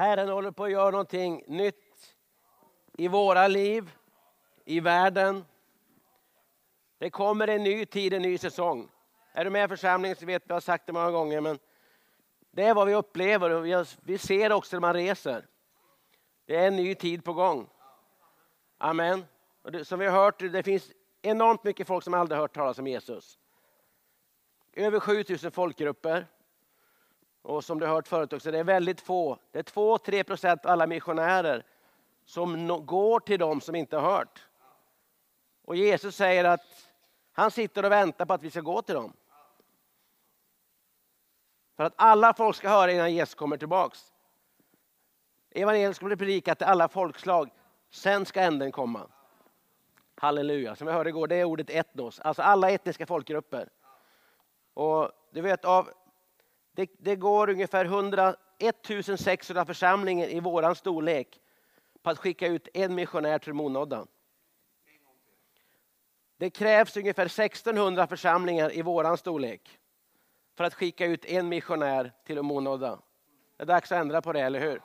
Herren håller på att göra någonting nytt i våra liv, i världen. Det kommer en ny tid, en ny säsong. Är du med i församlingen så vet du, jag har sagt det många gånger, men det är vad vi upplever och vi ser också när man reser. Det är en ny tid på gång. Amen. Och det, som vi har hört, det finns enormt mycket folk som aldrig hört talas om Jesus. Över 7000 folkgrupper. Och som du hört förut också, det är väldigt få. Det är 2-3 procent av alla missionärer som går till dem som inte har hört. Och Jesus säger att han sitter och väntar på att vi ska gå till dem. För att alla folk ska höra innan Jesus kommer tillbaks. Evangeliet ska bli predikat till alla folkslag. Sen ska änden komma. Halleluja. Som vi hörde igår, det är ordet etnos. Alltså alla etniska folkgrupper. Och du vet, av, det, det går ungefär 100, 1600 församlingar i våran storlek på att skicka ut en missionär till de onådda. Det krävs ungefär 1600 församlingar i våran storlek för att skicka ut en missionär till de onådda. Det är dags att ändra på det, eller hur?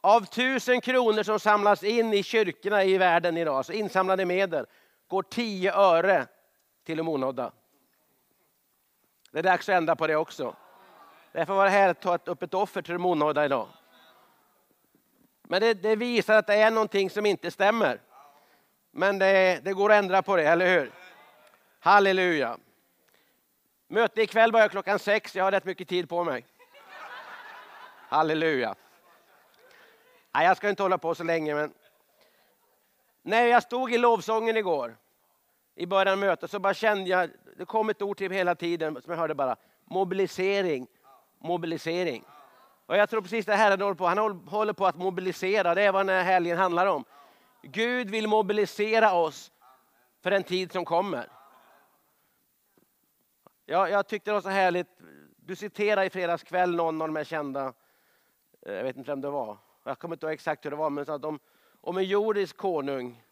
Av tusen kronor som samlas in i kyrkorna i världen idag, så insamlade medel, går 10 öre till de onådda. Det är dags att ändra på det också. Därför var det här att ta upp ett offer till de onådda idag. Men det, det, visar att det är någonting som inte stämmer. Men det, det går att ändra på det, eller hur? Halleluja. Mötet ikväll börjar klockan sex. Jag har rätt mycket tid på mig. Halleluja. Nej, jag ska inte hålla på så länge, men när jag stod i lovsången igår, i början av mötet, så bara kände jag, det kom ett ord till hela tiden som jag hörde bara, mobilisering, mobilisering. Och jag tror precis det Herren håller på, han håller på att mobilisera, det är vad den här helgen handlar om. Gud vill mobilisera oss för den tid som kommer. Jag, jag tyckte det var så härligt, du citerade i fredags kväll någon av de här kända, eh, jag vet inte vem det var, jag kommer inte ihåg exakt hur det var, men så att om, om en jordisk konung,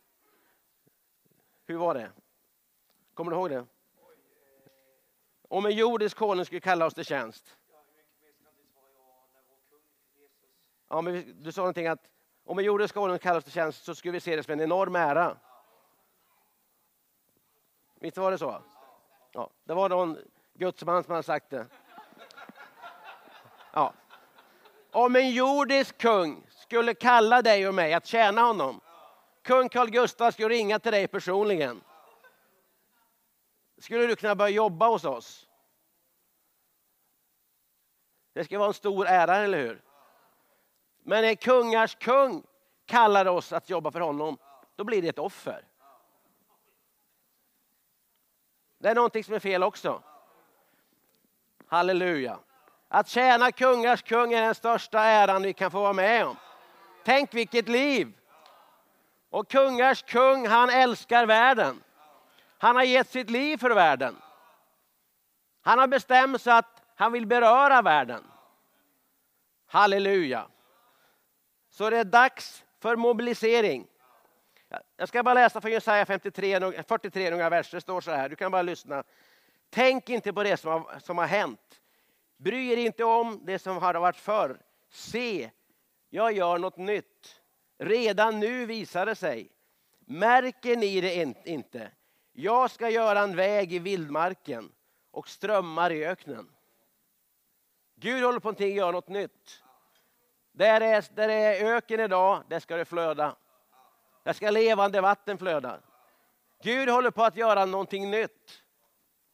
hur var det? Kommer du ihåg det? Om en jordisk konung skulle kalla oss till tjänst. Ja, men du sa någonting att om en jordisk konung kallar oss till tjänst så skulle vi se det som en enorm ära. Visst var det så? Ja, det var någon gudsman som hade sagt det. Ja. Om en jordisk kung skulle kalla dig och mig att tjäna honom. Kung Carl Gustaf skulle ringa till dig personligen. Skulle du kunna börja jobba hos oss? Det ska vara en stor ära, eller hur? Men när kungars kung kallar oss att jobba för honom, då blir det ett offer. Det är någonting som är fel också. Halleluja. Att tjäna kungars kung är den största äran vi kan få vara med om. Tänk vilket liv! Och kungars kung, han älskar världen. Han har gett sitt liv för världen. Han har bestämt sig att han vill beröra världen. Halleluja. Så det är dags för mobilisering. Jag ska bara läsa från Jesaja 53, 43 några verser. Det står så här, du kan bara lyssna. Tänk inte på det som har, som har hänt. Bry er inte om det som har varit förr. Se, jag gör något nytt. Redan nu visar det sig. Märker ni det inte? Jag ska göra en väg i vildmarken och strömmar i öknen. Gud håller på att göra något nytt. Där det är, där det är öken idag, där ska det flöda. Där ska levande vatten flöda. Gud håller på att göra någonting nytt.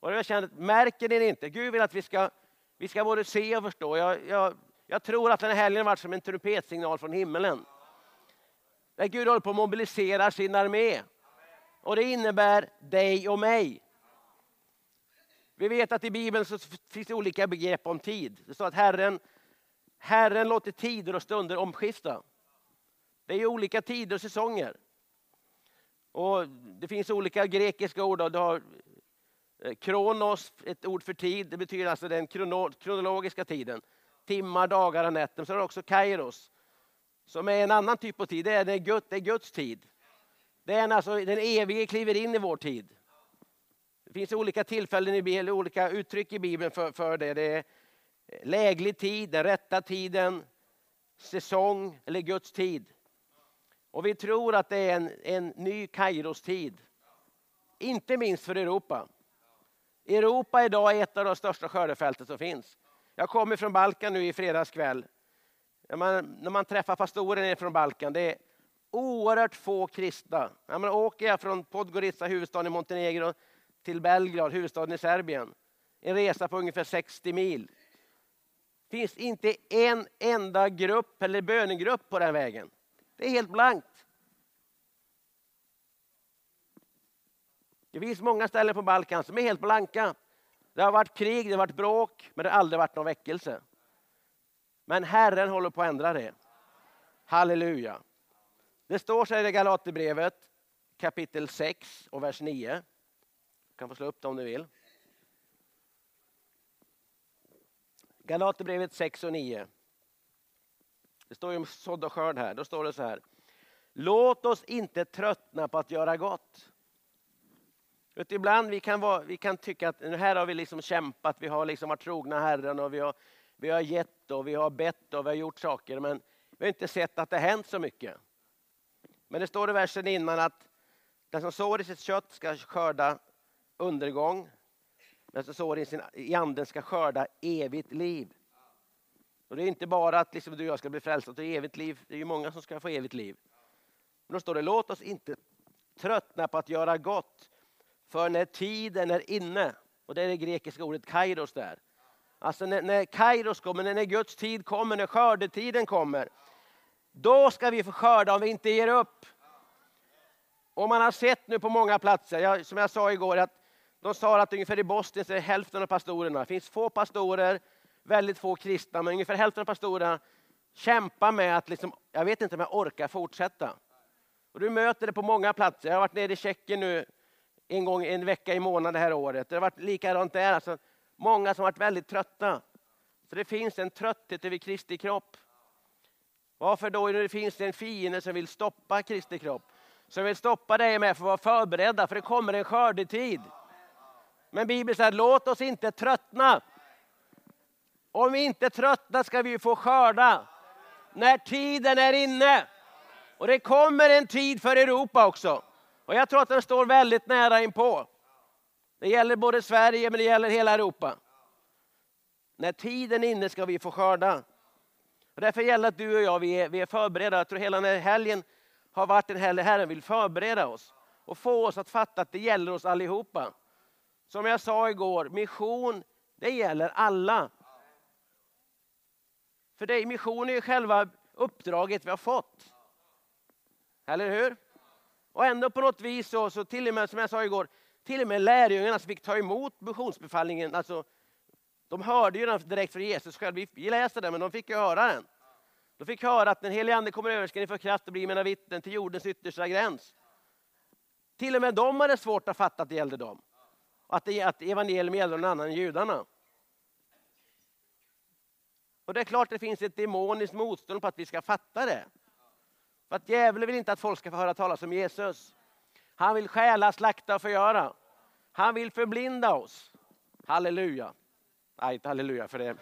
Och jag känner, märker ni det inte? Gud vill att vi ska, vi ska både se och förstå. Jag, jag, jag tror att den här helgen varit som en trumpetsignal från himmelen. Där Gud håller på att mobilisera sin armé. Och det innebär dig och mig. Vi vet att i Bibeln så finns det olika begrepp om tid. Det står att Herren, Herren låter tider och stunder omskifta. Det är olika tider och säsonger. Och det finns olika grekiska ord. Du har eh, kronos, ett ord för tid. Det betyder alltså den kronologiska tiden. Timmar, dagar och nätter. Så har du också kairos, som är en annan typ av tid. Det är, det är Guds tid. Det är alltså den evige kliver in i vår tid. Det finns olika tillfällen i Bibeln, olika uttryck i Bibeln för, för det. Det är läglig tid, den rätta tiden, säsong eller Guds tid. Och vi tror att det är en, en ny Kairos-tid. Inte minst för Europa. Europa idag är ett av de största skördefälten som finns. Jag kommer från Balkan nu i fredags kväll. När man, när man träffar pastorer från Balkan, det är oerhört få kristna. Ja, men åker jag från Podgorica, huvudstaden i Montenegro, till Belgrad, huvudstaden i Serbien. En resa på ungefär 60 mil. Det finns inte en enda grupp eller bönegrupp på den vägen. Det är helt blankt. Det finns många ställen på Balkan som är helt blanka. Det har varit krig, det har varit bråk, men det har aldrig varit någon väckelse. Men Herren håller på att ändra det. Halleluja. Det står så här i Galaterbrevet kapitel 6 och vers 9. Du kan få slå upp det om du vill. Galaterbrevet 6 och 9. Det står ju om sådd och skörd här. Då står det så här. Låt oss inte tröttna på att göra gott. Utan ibland vi kan, vara, vi kan tycka att här har vi liksom kämpat, vi har liksom varit trogna Herren och vi har, vi har gett och vi har bett och vi har gjort saker. Men vi har inte sett att det har hänt så mycket. Men det står i versen innan att den som sår i sitt kött ska skörda undergång. Den som sår i, sin, i anden ska skörda evigt liv. Och det är inte bara att liksom du och jag ska bli frälsta till evigt liv. Det är ju många som ska få evigt liv. Men då står det, låt oss inte tröttna på att göra gott. För när tiden är inne, och det är det grekiska ordet kairos där. Alltså när, när kairos kommer, när Guds tid kommer, när skördetiden kommer. Då ska vi få skörda om vi inte ger upp. Och man har sett nu på många platser, jag, som jag sa igår, att de sa att ungefär i Bosnien så är hälften av pastorerna, det finns få pastorer, väldigt få kristna, men ungefär hälften av pastorerna kämpar med att, liksom, jag vet inte om jag orkar fortsätta. Och du möter det på många platser. Jag har varit nere i Tjeckien nu en gång en vecka i månaden det här året. Det har varit likadant där. Alltså, många som varit väldigt trötta. Så det finns en trötthet över Kristi kropp. Varför då? När det finns en fiende som vill stoppa Kristi kropp. Som vill stoppa dig med för att vara förberedda, för det kommer en skördetid. Men Bibeln säger, låt oss inte tröttna. Om vi inte tröttnar ska vi få skörda. När tiden är inne. Och det kommer en tid för Europa också. Och jag tror att den står väldigt nära inpå. Det gäller både Sverige men det gäller hela Europa. När tiden är inne ska vi få skörda. Och därför gäller det att du och jag vi är, vi är förberedda. Jag tror hela den här helgen har varit en helg Herren vill förbereda oss och få oss att fatta att det gäller oss allihopa. Som jag sa igår, mission det gäller alla. För det, mission är ju själva uppdraget vi har fått. Eller hur? Och ändå på något vis så, så till och med, som jag sa igår, till och med lärjungarna som fick ta emot missionsbefallningen, alltså, de hörde ju den direkt från Jesus själv. Vi läser den, men de fick ju höra den. De fick höra att den helige Ande kommer över, ska ni få kraft att bli mina vittnen till jordens yttersta gräns. Till och med de hade svårt att fatta att det gällde dem. Att, det, att evangelium gällde någon annan än judarna. Och det är klart det finns ett demoniskt motstånd på att vi ska fatta det. För att djävulen vill inte att folk ska få höra talas om Jesus. Han vill stjäla, slakta och förgöra. Han vill förblinda oss. Halleluja. Nej, inte halleluja för det.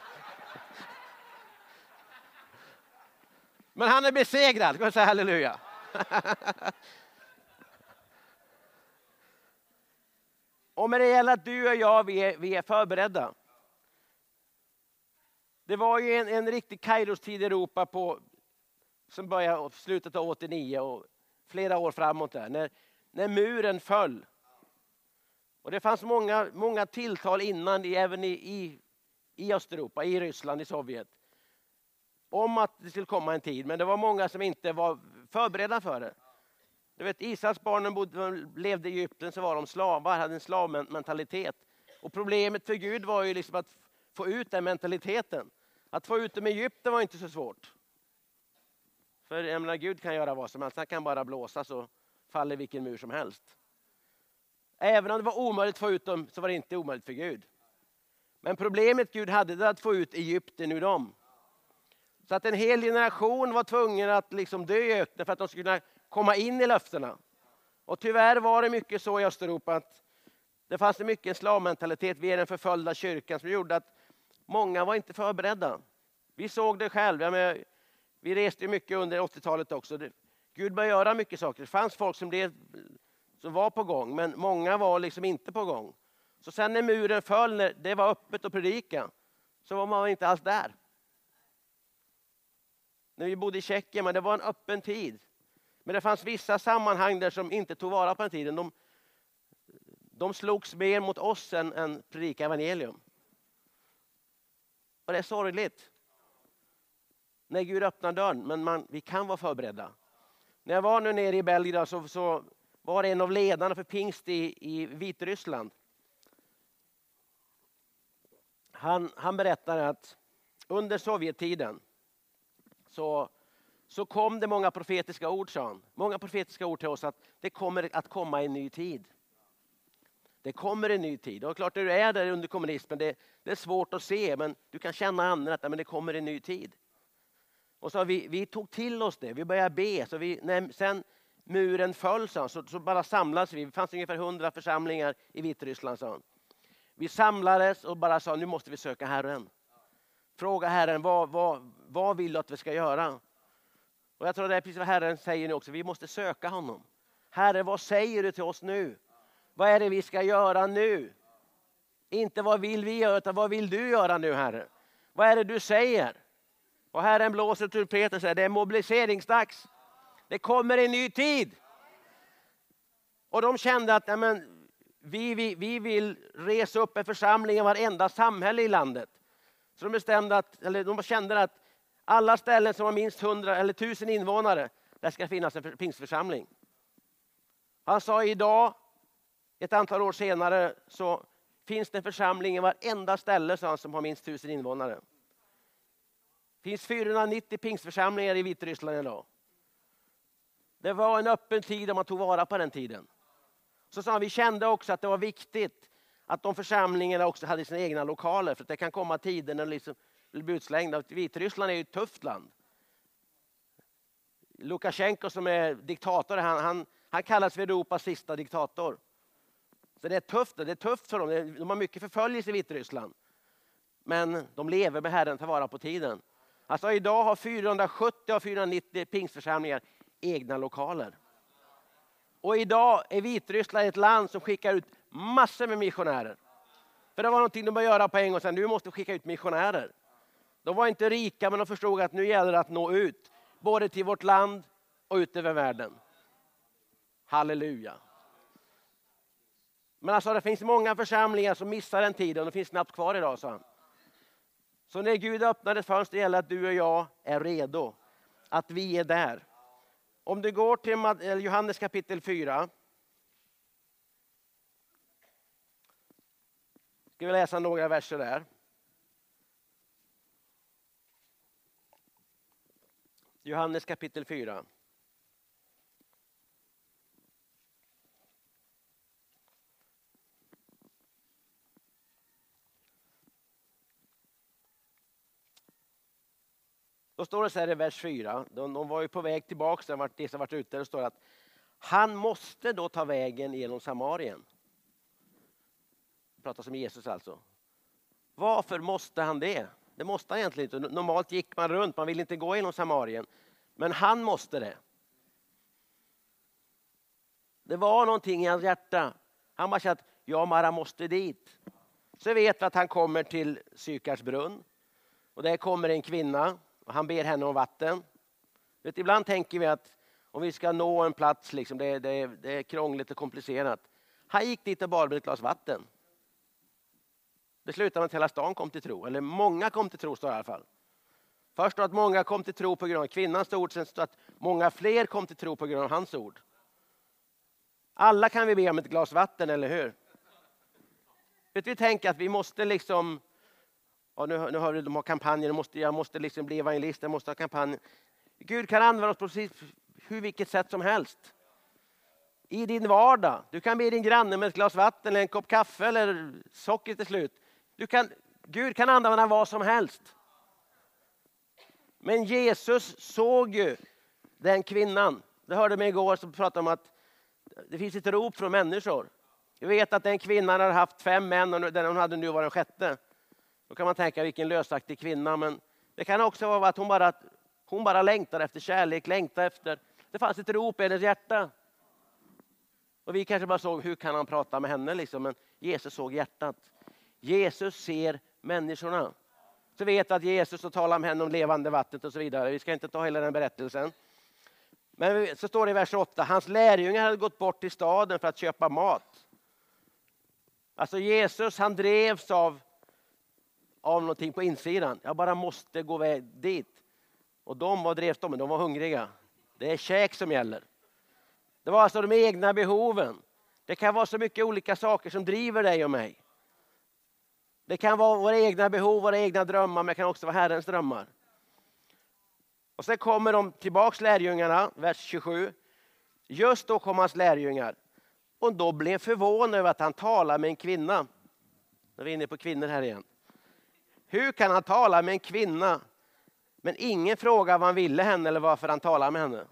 Men han är besegrad. Ska vi säga halleluja? och med det gäller att du och jag, vi är, vi är förberedda. Det var ju en, en riktig Kairos-tid i Europa på som började slutet av 89 och flera år framåt där, när, när muren föll. Och det fanns många, många tilltal innan, även i, i, i Östeuropa, i Ryssland, i Sovjet, om att det skulle komma en tid, men det var många som inte var förberedda för det. Du vet, Israels barnen bodde, levde i Egypten så var de slavar, hade en slavmentalitet. Och problemet för Gud var ju liksom att få ut den mentaliteten. Att få ut dem i Egypten var inte så svårt. För jag menar, Gud kan göra vad som helst. Han kan bara blåsa så faller vilken mur som helst. Även om det var omöjligt att få ut dem så var det inte omöjligt för Gud. Men problemet Gud hade var att få ut Egypten ur dem. Så att en hel generation var tvungen att liksom dö i öknen för att de skulle kunna komma in i löftena. Och tyvärr var det mycket så i Östeuropa att det fanns mycket en slavmentalitet via den förföljda kyrkan som gjorde att många var inte förberedda. Vi såg det själva. Men vi reste mycket under 80-talet också. Gud började göra mycket saker. Det fanns folk som, blev, som var på gång, men många var liksom inte på gång. Så sen när muren föll, när det var öppet att predika, så var man inte alls där. När vi bodde i Tjeckien, men det var en öppen tid. Men det fanns vissa sammanhang där som inte tog vara på den tiden. De, de slogs mer mot oss än, än predika evangelium. Och det är sorgligt. När Gud öppnar dörren, men man, vi kan vara förberedda. När jag var nu nere i Belgrad så, så var det en av ledarna för pingst i, i Vitryssland. Han, han berättade att under Sovjettiden så, så kom det många profetiska ord, sa han. Många profetiska ord till oss att det kommer att komma en ny tid. Det kommer en ny tid. Och klart, när du är där under kommunismen, det, det är svårt att se, men du kan känna annat, att men det kommer en ny tid. Och så vi, vi tog till oss det, vi började be. Så vi, när sen muren föll så, så, så bara samlades vi. Det fanns ungefär hundra församlingar i Vitryssland. Så. Vi samlades och bara sa nu måste vi söka Herren. Fråga Herren vad, vad, vad vill du att vi ska göra? Och jag tror det är precis vad Herren säger nu också. Vi måste söka honom. Herre, vad säger du till oss nu? Vad är det vi ska göra nu? Inte vad vill vi göra, utan vad vill du göra nu, Herre? Vad är det du säger? Och Herren blåser trumpeten och säger det är mobiliseringsdags. Det kommer en ny tid. Och de kände att men, vi, vi, vi vill resa upp en församling i varenda samhälle i landet. Så de bestämde att, eller de kände att alla ställen som har minst 100 eller 1000 invånare, där ska finnas en pingstförsamling. Han sa idag, ett antal år senare, så finns det en församling i varenda ställe sa han som har minst 1000 invånare. Det finns 490 pingstförsamlingar i Vitryssland idag. Det var en öppen tid och man tog vara på den tiden. Så sa han, vi kände också att det var viktigt att de församlingarna också hade sina egna lokaler. För det kan komma tider när de liksom blir utslängda. Vitryssland är ju ett tufft land. Lukasjenko som är diktator, han, han, han kallas för Europas sista diktator. Så det är tufft, det är tufft för dem. De har mycket förföljelse i Vitryssland. Men de lever med Herren, tar vara på tiden. Alltså idag har 470 av 490 pingstförsamlingar egna lokaler. Och idag är Vitryssland ett land som skickar ut massor med missionärer. För det var någonting de började göra på en gång, sen, nu måste skicka ut missionärer. De var inte rika men de förstod att nu gäller det att nå ut. Både till vårt land och ut över världen. Halleluja. Men alltså det finns många församlingar som missar den tiden och det finns knappt kvar idag, sa han. Så när Gud öppnar ett fönster gäller att du och jag är redo. Att vi är där. Om du går till Johannes kapitel 4. Ska vi läsa några verser där. Johannes kapitel 4. Då står det så här i vers 4, de, de var ju på väg tillbaka, det som varit ute, det står att han måste då ta vägen genom Samarien. Pratar som om Jesus alltså. Varför måste han det? Det måste han egentligen inte. Normalt gick man runt, man ville inte gå genom Samarien. Men han måste det. Det var någonting i hans hjärta. Han bara kände att jag Mara måste dit. Så vet vi att han kommer till Sykars brunn. Och där kommer en kvinna och han ber henne om vatten. Vet, ibland tänker vi att om vi ska nå en plats, liksom, det, det, det är krångligt och komplicerat. Han gick dit och bad med ett glas vatten. Det slutade med att hela stan kom till tro, eller många kom till tro står det i alla fall. Först då att många kom till tro på grund av kvinnans ord, sen att många fler kom till tro på grund av hans ord. Alla kan vi be om ett glas vatten, eller hur? Vet, vi tänker att vi måste liksom ja, nu, nu hör du, de har kampanjer, måste, jag måste liksom bli evangelist, jag måste ha kampanj. Gud kan använda oss på precis hur vilket sätt som helst. I din vardag. Du kan be din granne med ett glas vatten, eller en kopp kaffe eller socker till slut. Du kan, Gud kan använda vad som helst. Men Jesus såg ju den kvinnan. Det hörde mig igår som pratade om att det finns ett rop från människor. Jag vet att den kvinnan har haft fem män och den hon hade nu var den sjätte. Då kan man tänka vilken lösaktig kvinna, men det kan också vara att hon bara, hon bara längtar efter kärlek, längtar efter... Det fanns ett rop i hennes hjärta. Och vi kanske bara såg, hur kan han prata med henne liksom? Men Jesus såg hjärtat. Jesus ser människorna. Så vet att Jesus och talar med henne om levande vattnet och så vidare. Vi ska inte ta hela den berättelsen. Men så står det i vers 8, hans lärjungar hade gått bort till staden för att köpa mat. Alltså Jesus han drevs av, av någonting på insidan. Jag bara måste gå dit. Och de, var drevs de? De var hungriga. Det är käk som gäller. Det var alltså de egna behoven. Det kan vara så mycket olika saker som driver dig och mig. Det kan vara våra egna behov, våra egna drömmar, men det kan också vara Herrens drömmar. Och sen kommer de tillbaks lärjungarna, vers 27. Just då kom hans lärjungar och då blev förvånad över att han talade med en kvinna. Nu är vi inne på kvinnor här igen. Hur kan han tala med en kvinna men ingen frågar vad han ville henne eller varför han talade med henne?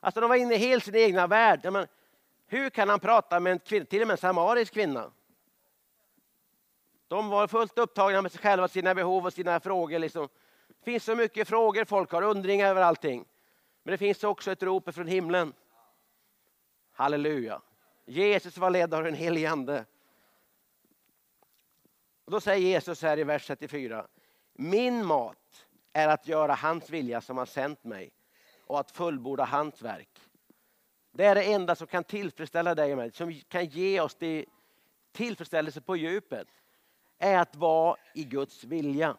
Alltså de var inne i helt sin egna värld. Men hur kan han prata med en kvinna, till och med en samarisk kvinna? De var fullt upptagna med sig själva, sina behov och sina frågor. Liksom. Det finns så mycket frågor, folk har undringar över allting. Men det finns också ett rop från himlen. Halleluja. Jesus var ledd av den helige Ande. Och då säger Jesus här i vers 34. Min mat är att göra hans vilja som har sänt mig och att fullborda hans verk. Det är det enda som kan tillfredsställa dig och mig, som kan ge oss det tillfredsställelse på djupet, är att vara i Guds vilja.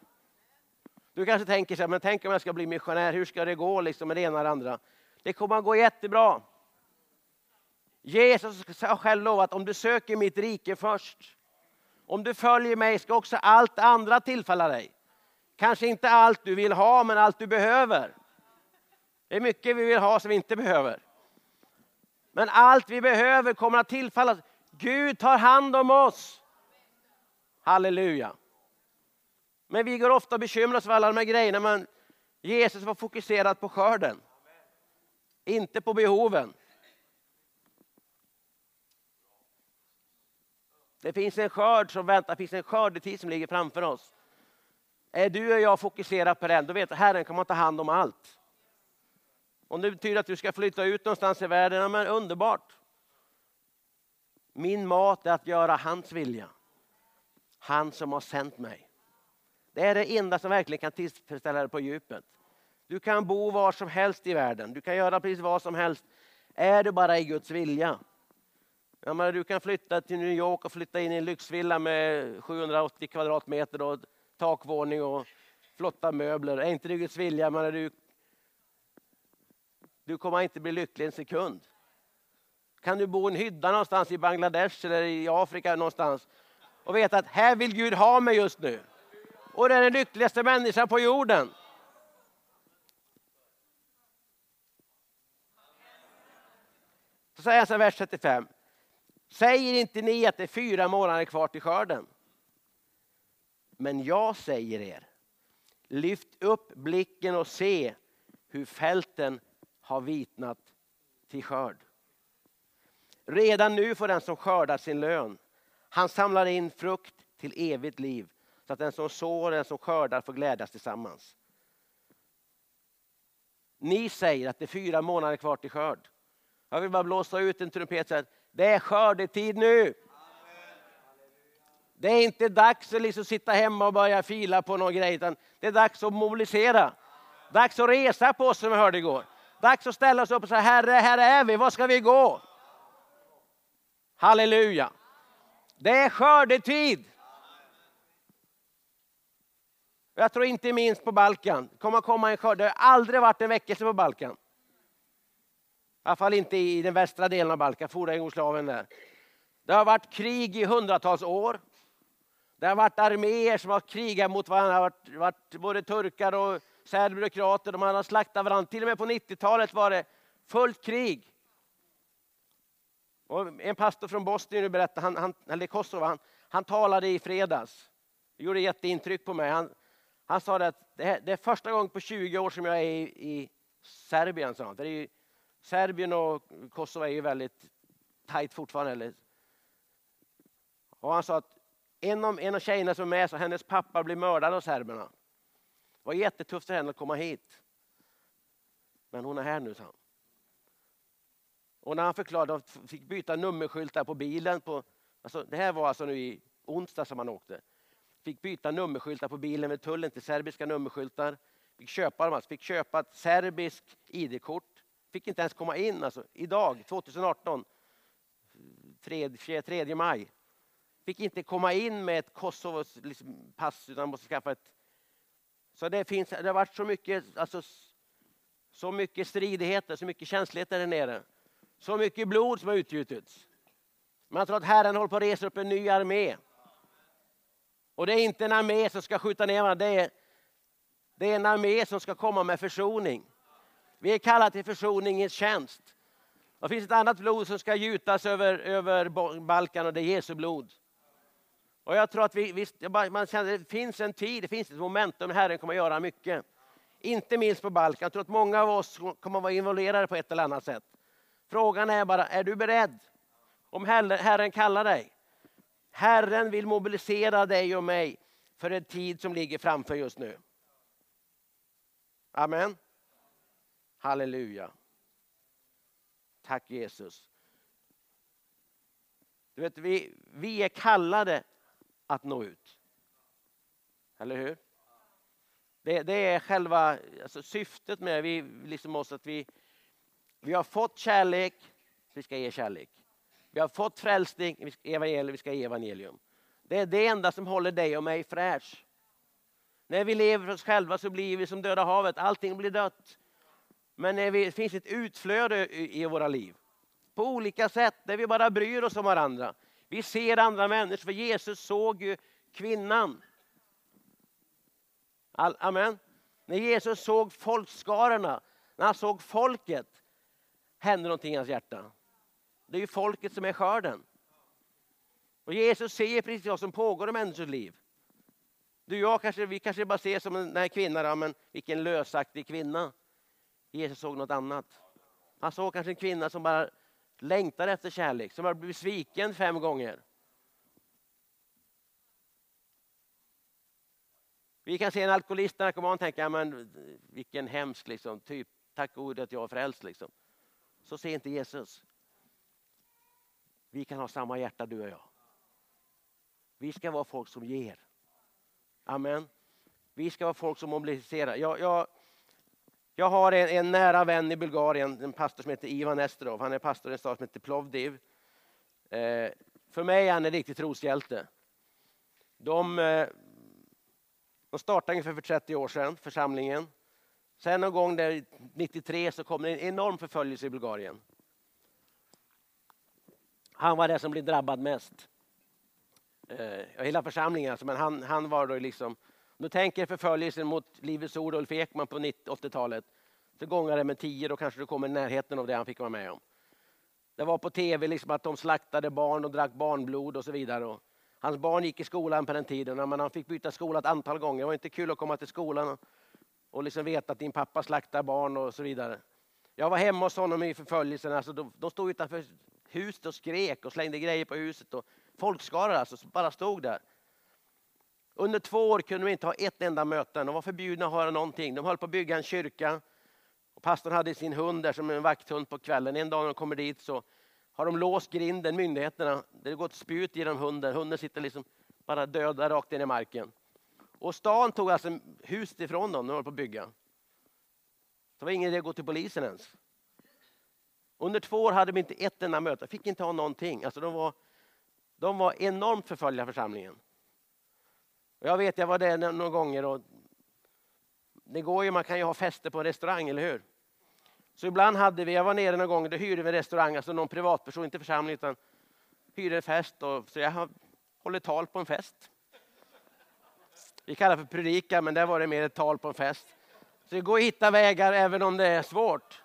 Du kanske tänker så här, men tänk om jag ska bli missionär, hur ska det gå liksom med det ena och det andra? Det kommer att gå jättebra. Jesus har själv lovat, om du söker mitt rike först, om du följer mig ska också allt andra tillfalla dig. Kanske inte allt du vill ha, men allt du behöver. Det är mycket vi vill ha som vi inte behöver. Men allt vi behöver kommer att tillfalla. Gud tar hand om oss. Halleluja. Men vi går ofta och bekymrar oss för alla de här grejerna. Men Jesus var fokuserad på skörden. Inte på behoven. Det finns en skörd som väntar, det finns en skördetid som ligger framför oss. Är du och jag fokuserade på den, då vet du att Herren kommer att ta hand om allt. Om det betyder att du ska flytta ut någonstans i världen, men underbart. Min mat är att göra hans vilja. Han som har sänt mig. Det är det enda som verkligen kan tillfredsställa dig på djupet. Du kan bo var som helst i världen. Du kan göra precis vad som helst. Är du bara i Guds vilja. Jag menar, du kan flytta till New York och flytta in i en lyxvilla med 780 kvadratmeter och takvåning och flotta möbler. Är inte det Guds vilja? Menar, du, du kommer inte bli lycklig en sekund. Kan du bo i en hydda någonstans i Bangladesh eller i Afrika någonstans och veta att här vill Gud ha mig just nu. Och det är den lyckligaste människan på jorden. Så säger han så vers 35. Säger inte ni att det är fyra månader kvar till skörden? Men jag säger er, lyft upp blicken och se hur fälten har vitnat till skörd. Redan nu får den som skördar sin lön. Han samlar in frukt till evigt liv så att den som sår och den som skördar får glädjas tillsammans. Ni säger att det är fyra månader kvar till skörd. Jag vill bara blåsa ut en trumpet och säga det är skördetid nu. Det är inte dags att liksom sitta hemma och börja fila på någon grej, utan det är dags att mobilisera. Dags att resa på oss som vi hörde igår. Dags att ställa oss upp och säga, Herre, här är vi, var ska vi gå? Halleluja. Det är skördetid. Jag tror inte minst på Balkan. Det kommer komma en skörd. Det har aldrig varit en väckelse på Balkan. I alla fall inte i den västra delen av Balkan, forna Jugoslavien där. Det har varit krig i hundratals år. Det har varit arméer som har krigat mot varandra. Det har varit, varit både turkar och serber och kroater. De har slaktat varandra. Till och med på 90-talet var det fullt krig. Och en pastor från Bosnien berättade, han, han, eller Kosovo, han, han talade i fredags. Det gjorde jätteintryck på mig. Han, han sa att det är, det är första gången på 20 år som jag är i, i Serbien. Sa han. För det är ju, Serbien och Kosovo är ju väldigt tajt fortfarande. Och han sa att En av, en av tjejerna som är med, så hennes pappa blev mördad av serberna. Det var jättetufft för henne att komma hit. Men hon är här nu, sa han. Och när han förklarade att de fick byta nummerskyltar på bilen. På, alltså, det här var alltså nu i onsdag som han åkte. Fick byta nummerskyltar på bilen med tullen till serbiska nummerskyltar. Fick köpa dem, alltså. fick köpa ett serbiskt ID-kort. Fick inte ens komma in alltså. idag, 2018, 3, 3 maj. Fick inte komma in med ett Kosovos liksom, pass utan måste skaffa ett. Så det, finns, det har varit så mycket, alltså, så mycket stridigheter, så mycket känsligheter där nere. Så mycket blod som har utgjutits. Man tror att Herren håller på att resa upp en ny armé. Och det är inte en armé som ska skjuta ner varandra, det är, det är en armé som ska komma med försoning. Vi är kallade till försoningens tjänst. Det finns ett annat blod som ska gjutas över, över Balkan och det är Jesu blod. Och jag tror att vi, vi, man känner att det finns en tid, det finns ett momentum, Herren kommer att göra mycket. Inte minst på Balkan. Jag tror att många av oss kommer att vara involverade på ett eller annat sätt. Frågan är bara, är du beredd? Om Herren kallar dig. Herren vill mobilisera dig och mig för en tid som ligger framför just nu. Amen. Halleluja. Tack Jesus. Du vet, vi, vi är kallade att nå ut. Eller hur? Det, det är själva alltså syftet med vi, liksom oss att vi, vi har fått kärlek, vi ska ge kärlek. Vi har fått frälsning, vi ska, evangelium, vi ska ge evangelium. Det är det enda som håller dig och mig fräsch. När vi lever för oss själva så blir vi som döda havet, allting blir dött. Men det finns ett utflöde i, våra liv, på olika sätt, där vi bara bryr oss om varandra. Vi ser andra människor, för Jesus såg ju kvinnan. All, amen. När Jesus såg folkskarorna, när han såg folket, hände någonting i hans hjärta. Det är ju folket som är skörden. Och Jesus ser precis vad som pågår i människors liv. Du och jag kanske, vi kanske bara ser som den här kvinnan, ja, men vilken lösaktig kvinna. Jesus såg något annat. Han såg kanske en kvinna som bara längtar efter kärlek, som har blivit sviken fem gånger. Vi kan se en alkoholist, narkoman och tänka, men vilken hemsk liksom, typ, tack gode att jag är frälst. Liksom. Så ser inte Jesus. Vi kan ha samma hjärta du och jag. Vi ska vara folk som ger. Amen. Vi ska vara folk som mobiliserar. Jag, jag, jag har en, en, nära vän i Bulgarien, en pastor som heter Ivan Estrov. Han är pastor i en stad som heter Plovdiv. Eh, för mig är han en riktig troshjälte. De, eh, de startade ungefär för 30 år sedan, församlingen. Sen någon gång där 93 så kom det en enorm förföljelse i Bulgarien. Han var den som blev drabbad mest. Eh, hela församlingen alltså, men han, han var då liksom du tänker förföljelsen mot Livets Ord och Ulf Ekman på 80-talet. Så gångar det med tio, då kanske du kommer i närheten av det han fick vara med om. Det var på tv liksom att de slaktade barn och drack barnblod och så vidare. Och hans barn gick i skolan på den tiden, men han fick byta skola ett antal gånger. Det var inte kul att komma till skolan och, och liksom veta att din pappa slaktar barn och så vidare. Jag var hemma hos honom i förföljelsen. Alltså de, de stod utanför huset och skrek och slängde grejer på huset. Och folkskaror alltså, bara stod där. Under två år kunde de inte ha ett enda möte. De var förbjudna att höra någonting. De höll på att bygga en kyrka. Och pastorn hade sin hund där som en vakthund på kvällen. En dag när de kommer dit så har de låst grinden, myndigheterna. Det har gått spjut genom hunden. Hunden sitter liksom bara död rakt in i marken. Och stan tog alltså huset ifrån dem när de höll på att bygga. Det var ingen idé att gå till polisen ens. Under två år hade de inte ett enda möte, fick inte ha någonting. Alltså de, var, de var enormt förföljda församlingen. Jag vet, jag var där några gånger och det går ju, man kan ju ha fester på en restaurang, eller hur? Så ibland hade vi, jag var nere någon gång, då hyrde vi en restaurang, alltså någon privatperson, inte församling, utan hyrde en fest. Och, så jag håller tal på en fest. Vi kallar det för predika, men där var det mer ett tal på en fest. Så det går att hitta vägar även om det är svårt.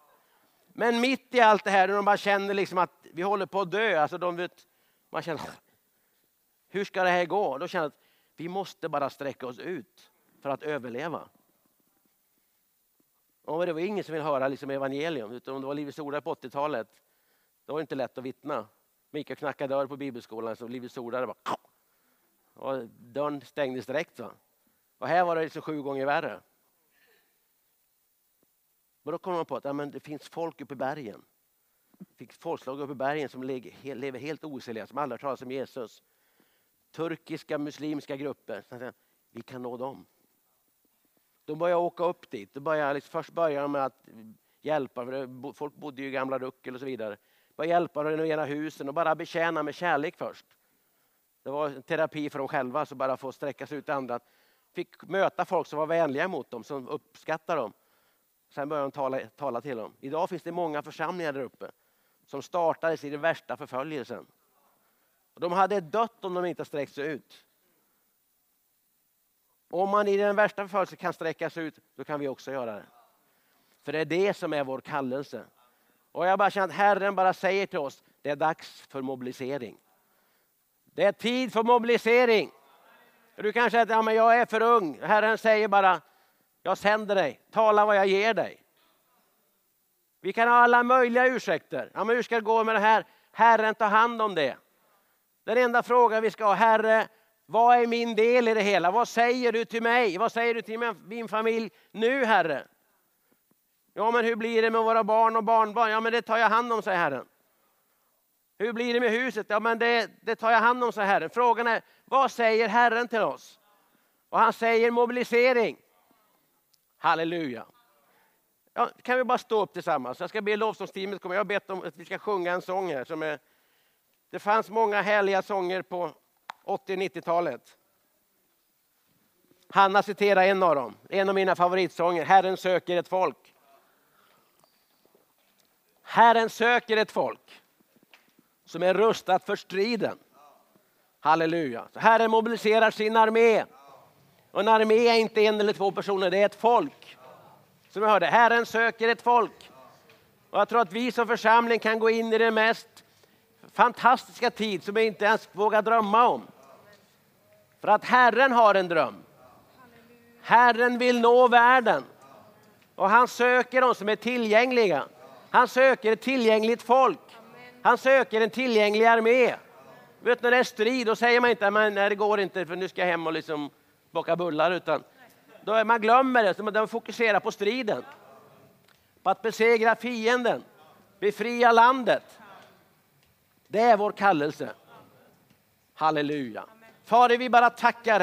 Men mitt i allt det här, när de bara känner liksom att vi håller på att dö, alltså de vet, man känner, hur ska det här gå? Då känner jag att vi måste bara sträcka oss ut för att överleva. Och det var ingen som ville höra liksom evangelium, utan om det var Livets Ord på 80-talet, då var det inte lätt att vittna. Man gick och knackade dörr på bibelskolan, så Livets Ord bara... Och dörren stängdes direkt. Va? Och här var det liksom sju gånger värre. Men då kom man på att ja, men det finns folk uppe i bergen. Det finns folkslag uppe i bergen som lever helt oseliga, som aldrig har talat om Jesus. Turkiska muslimska grupper. Vi kan nå dem. De började åka upp dit. De började, liksom, först började de med att hjälpa, för folk bodde ju i gamla ruckel och så vidare. Började hjälpa att renovera husen och bara betjäna med kärlek först. Det var en terapi för dem själva, så bara få sträcka sig ut till andra. Fick möta folk som var vänliga mot dem, som uppskattade dem. Sen började de tala, tala till dem. Idag finns det många församlingar där uppe som startades i den värsta förföljelsen. De hade dött om de inte sträckt sig ut. Om man i den värsta förföljelsen kan sträcka sig ut, då kan vi också göra det. För det är det som är vår kallelse. Och jag bara känner att Herren bara säger till oss, det är dags för mobilisering. Det är tid för mobilisering. Du kanske säger att ja, men jag är för ung. Herren säger bara, jag sänder dig, tala vad jag ger dig. Vi kan ha alla möjliga ursäkter. Ja, men hur ska det gå med det här? Herren tar hand om det. Den enda frågan vi ska ha, Herre, vad är min del i det hela? Vad säger du till mig? Vad säger du till min familj nu, Herre? Ja, men hur blir det med våra barn och barnbarn? Ja, men det tar jag hand om, säger Herren. Hur blir det med huset? Ja, men det, det tar jag hand om, säger Herren. Frågan är, vad säger Herren till oss? Och han säger mobilisering. Halleluja. Ja, kan vi bara stå upp tillsammans? Jag ska be lovsångsteamet komma. Jag har bett om att vi ska sjunga en sång här. Som är, det fanns många härliga sånger på 80 90-talet. Hanna citerar en av dem, en av mina favoritsånger. Herren söker ett folk. Herren söker ett folk som är rustat för striden. Halleluja. Så Herren mobiliserar sin armé. Och en armé är inte en eller två personer, det är ett folk. Som jag hörde, Herren söker ett folk. Och jag tror att vi som församling kan gå in i det mest fantastiska tid som vi inte ens vågar drömma om. För att Herren har en dröm. Herren vill nå världen. Och han söker de som är tillgängliga. Han söker ett tillgängligt folk. Han söker en tillgänglig armé. Vet, när det är strid då säger man inte att det går inte för nu ska jag hem och liksom baka bullar. Utan då är man glömmer det, man fokuserar på striden. På att besegra fienden, befria landet. Det är vår kallelse. Halleluja. Fader, vi bara tackar dig